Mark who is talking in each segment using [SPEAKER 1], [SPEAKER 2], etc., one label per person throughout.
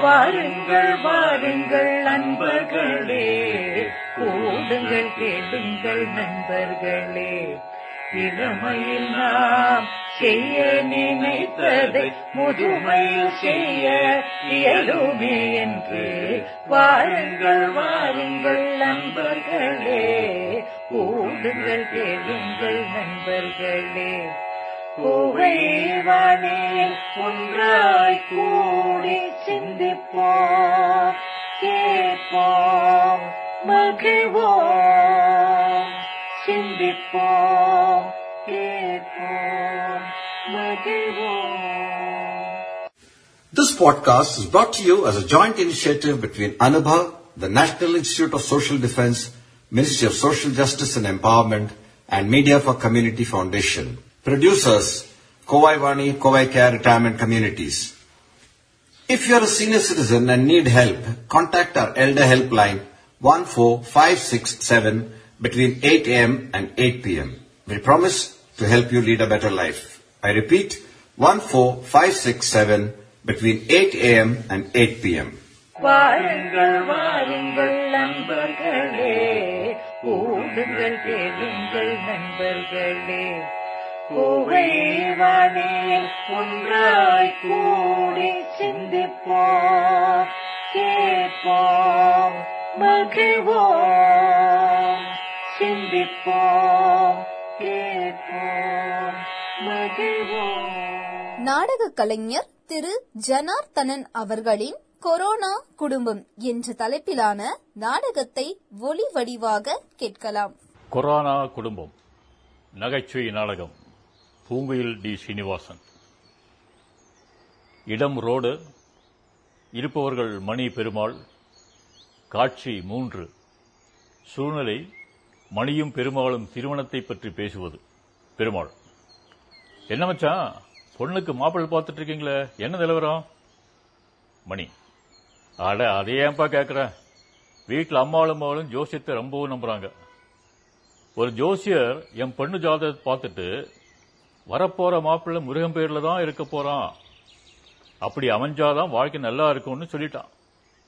[SPEAKER 1] வாருங்கள் வாருங்கள் நண்பர்களே. கூடுங்கள் கேளுங்கள் நண்பர்களே. இளமையில் நாம் செய்ய நினைத்ததை முதுமையில் செய்ய இயலுமே என்று. வாருங்கள் வாருங்கள் நண்பர்களே. கூடுங்கள் கேளுங்கள் நண்பர்களே. புகைவானே ஒன்றாய் கூடி சிந்திப்போம் கேட்போம் மகிழ்வோம் சிந்திப்போம் கேட்போம் மகிழ்வோம்
[SPEAKER 2] This podcast is brought to you as a joint initiative between Anubha, the National Institute of Social Defense, Ministry of Social Justice and Empowerment, and Media for Community Foundation. Producers, Kovai Vani, Kovai Care Retirement Communities. If you are a senior citizen and need help, contact our Elder Helpline 14567 between 8 a.m. and 8 p.m. We promise to help you lead a better life. I repeat, 14567 between 8 a.m. and 8 p.m.
[SPEAKER 1] வாருங்கள் வாருங்கள் நண்பர்களே கூடுங்கள் கேளுங்கள் நண்பர்களே புகைவானே ஒன்றாய் கூடி சிந்திப்போம். கேட்போம் மகிழ்வோம். சிந்திப்போம் கேட்போம் மகிழ்வோம்.
[SPEAKER 3] நாடக கலைஞர் திரு. ஜனார்த்தனன் அவர்களின் கொரோனா குடும்பம் என்ற தலைப்பிலான நாடகத்தை ஒளி வடிவாக கேட்கலாம்.
[SPEAKER 4] கொரோனா குடும்பம் நகைச்சுவை நாடகம். பூங்குயில் டி. ஸ்ரீனிவாசன் இடம் ரோடு. இருப்பவர்கள் மணி பெருமாள். காட்சி மூன்று. சூழ்நிலை. மணியும் பெருமாளும் திருமணத்தை பற்றி பேசுவது. பெருமாள். என்ன மச்சான்? பொண்ணுக்கு மாப்பிள்ளை பார்த்துட்டு இருக்கீங்களே என்ன நிலவரம்? மணி. அட அதை ஏன்பா கேட்குறேன் வீட்டில் அம்மாவும் அம்மாவும் ஜோசியத்தை ரொம்பவும் நம்புறாங்க. ஒரு ஜோசியர் என் பெண்ணு ஜாதகத்தை பார்த்துட்டு வரப்போற மாப்பிள்ளை முருகன் பேர்ல தான் இருக்க போறான். அப்படி அமைஞ்சாதான் வாழ்க்கை நல்லா இருக்கும்னு சொல்லிட்டான்.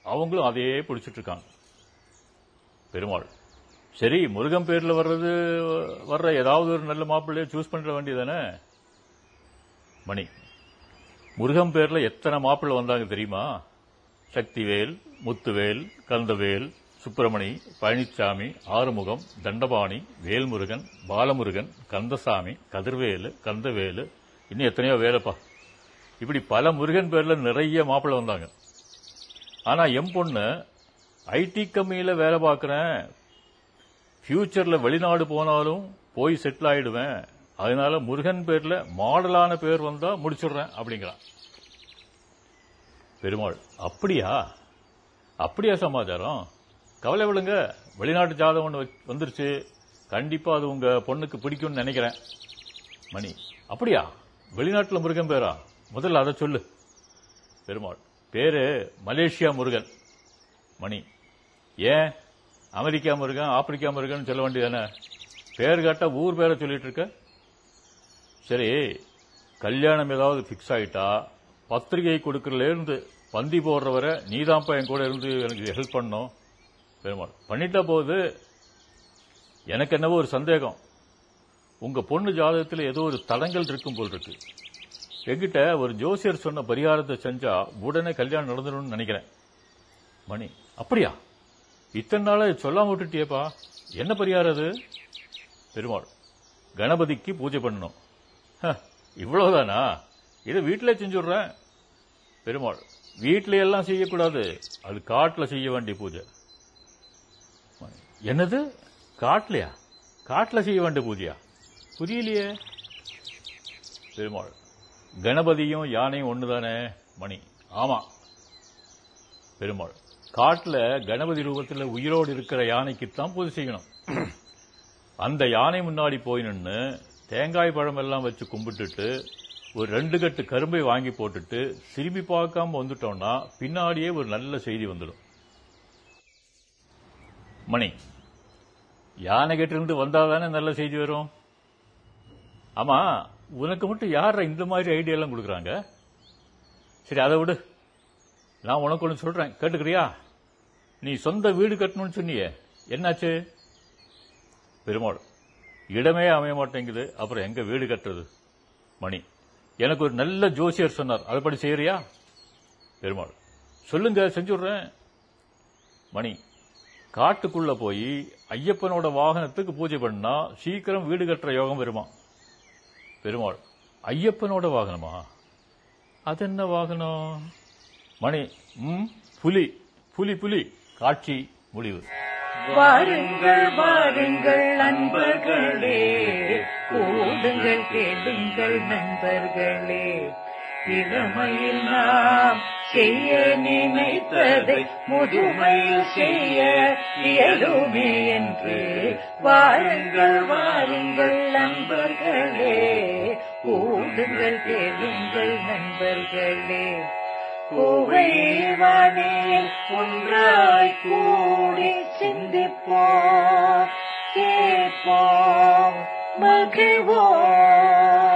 [SPEAKER 4] அவங்களும் அதையே பிடிச்சிட்டு இருக்காங்க. பெருமாள் சரி முருகன் பேர்ல வர்றது வர்ற ஏதாவது ஒரு நல்ல மாப்பிள்ளைய சூஸ் பண்ற வேண்டியதானே மணி முருகன் பேர்ல எத்தனை மாப்பிள்ளை வந்தாங்க தெரியுமா? சக்திவேல் முத்துவேல் கந்தவேல் சுப்பிரமணி பழனிசாமி ஆறுமுகம் தண்டபாணி வேல்முருகன் பாலமுருகன் கந்தசாமி கதிர்வேலு கந்தவேலு இன்னும் எத்தனையோ வேலைப்பா. இப்படி பல முருகன் பேரில் நிறைய மாப்பிள்ளை வந்தாங்க. ஆனால் என் பொண்ணு ஐடி கம்பெனியில் வேலை பார்க்குறேன். ஃபியூச்சரில் வெளிநாடு போனாலும் போய் செட்டில் ஆகிடுவேன் அதனால முருகன் பேரில் மாடலான பேர் வந்தால் முடிச்சிடுறேன் அப்படிங்கிறான். பெருமாள் அப்படியா? அப்படியா சமாச்சாரம்? கவலை விழுங்க. வெளிநாட்டு ஜாதகம் ஒன்று வந்துருச்சு. கண்டிப்பா அது உங்க பொண்ணுக்கு பிடிக்கும்னு நினைக்கிறேன். மணி அப்படியா? வெளிநாட்டில் முருகன் பேரா? முதல்ல அதை சொல்லு. பெருமாள் பேரு மலேசியா முருகன். மணி ஏன்? அமெரிக்கா முருகன் ஆப்பிரிக்கா முருகன் சொல்ல வேண்டியதானே? பேர் கேட்டால் ஊர் பேரை சொல்லிட்டு இருக்க? சரி கல்யாணம் ஏதாவது ஃபிக்ஸ் ஆகிட்டா பத்திரிகை கொடுக்கறதுலேருந்து பந்தி போடுற வரை நீதான்ப்பா என் கூட இருந்து எனக்கு ஹெல்ப் பண்ணணும் பெருமாள். பண்ணிட்ட போது எனக்கு என்னவோ ஒரு சந்தேகம். உங்க பொண்ணு ஜாதகத்தில் ஏதோ ஒரு தடங்கள் இருக்கும் போல் இருக்கு. எங்கிட்ட ஒரு ஜோசியர் சொன்ன பரிகாரத்தை செஞ்சா உடனே கல்யாணம் நடந்துடும் நினைக்கிறேன். மணி அப்படியா? இத்தனை நாளா சொல்லாம விட்டுட்டியேப்பா. என்ன பரிகாரம் அது? பெருமாள் கணபதிக்கு பூஜை பண்ணணும். இவ்வளவுதானா? இதை வீட்டிலே செஞ்சுடுறேன் பெருமாள் வீட்டில எல்லாம் செய்யக்கூடாது. அது காட்டில் செய்ய வேண்டிய பூஜை. என்னது? காட்டிலையா? காட்டில் செய்ய வேண்டிய பூஜையா? புரியலையே. பெருமாள் கணபதியும் யானையும் ஒண்ணுதானே? மணி. ஆமா. பெருமாள் காட்டில் கணபதி ரூபத்தில் உயிரோடு இருக்கிற யானைக்குத்தான் பூஜை செய்யணும். அந்த யானை முன்னாடி போய் நின்று தேங்காய் பழம் எல்லாம் வச்சு கும்பிட்டுட்டு ஒரு ரெண்டு கட்டு கரும்பை வாங்கி போட்டுட்டு திரும்பி பார்க்காம வந்துட்டோம்னா பின்னாடியே ஒரு நல்ல செய்தி வந்துடும். மணி யானை கிட்டிருந்து வந்தால் தானே நல்ல செய்தி வரும்? ஆமா உனக்கு மட்டும் யார் இந்த மாதிரி ஐடியாலாம் கொடுக்குறாங்க? சரி அதை விடு. நான் உனக்கு ஒன்று சொல்கிறேன் கேட்டுக்கிறியா? நீ சொந்த வீடு கட்டணும்னு சொன்னியே. என்னாச்சு? பெருமாள் இடமே அமைய மாட்டேங்குது. அப்புறம் எங்கே வீடு கட்டுறது? மணி எனக்கு ஒரு நல்ல ஜோசியர் சொன்னார். அதுபடி செய்கிறியா பெருமாள் சொல்லுங்க செஞ்சுடுறேன் மணி காட்டுக்குள்ள போய் ஐயப்பனோட வாகனத்துக்கு பூஜை பண்ணா சீக்கிரம் வீடு கட்டுற யோகம் வருமா? பெருமாள் ஐயப்பனோட வாகனமா? அது என்ன வாகனம்? மணி ம் புலி புலி புலி காட்சி முடிவு.
[SPEAKER 1] வாருங்கள் வாருங்கள் நண்பர்களே. கூடுங்கள் கேளுங்கள் நண்பர்களே. இளமையில் நாம் செய்ய நினைத்ததை முதுமையில் செய்ய இயலுமே என்று வாருங்கள் வாருங்கள் நண்பர்களே. கூடுங்கள் கேளுங்கள் நண்பர்களே. கோவைவானே ஒன்றாய் கூடி சிந்திப்போம் கேட்போம் மகிழ்வோம்.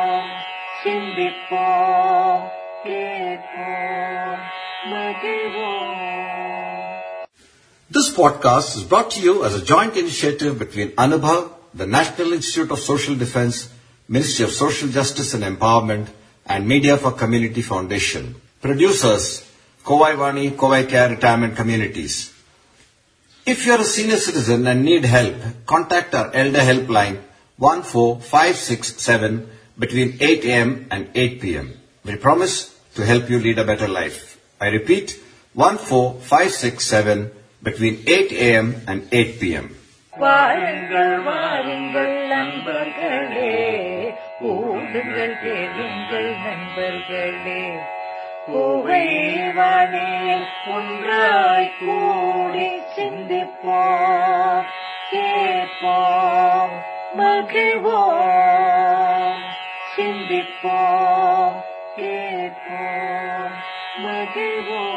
[SPEAKER 1] சிந்திப்போம் கேட்போம் மகிழ்வோம்
[SPEAKER 2] This podcast is brought to you as a joint initiative between Anubhav, the National Institute of Social Defense, Ministry of Social Justice and Empowerment, and Media for Community Foundation. Producers, Kovai Vani, Kovai Care Retirement Communities. If you are a senior citizen and need help, contact our Elder Helpline 14567 between 8 a.m. and 8 p.m. We promise to help you lead a better life. I repeat, 14567 between 8 a.m. and 8 p.m.
[SPEAKER 1] வாருங்கள் வாருங்கள் நண்பர்களே கூடுங்கள் கேளுங்கள் நண்பர்களே கோவைவானே ஒன்றாய் கூடி சிந்திப்போம் கேட்போம் மகிழ்வோம் சிந்திப்போம் கேட்போம் மகிழ்வோம்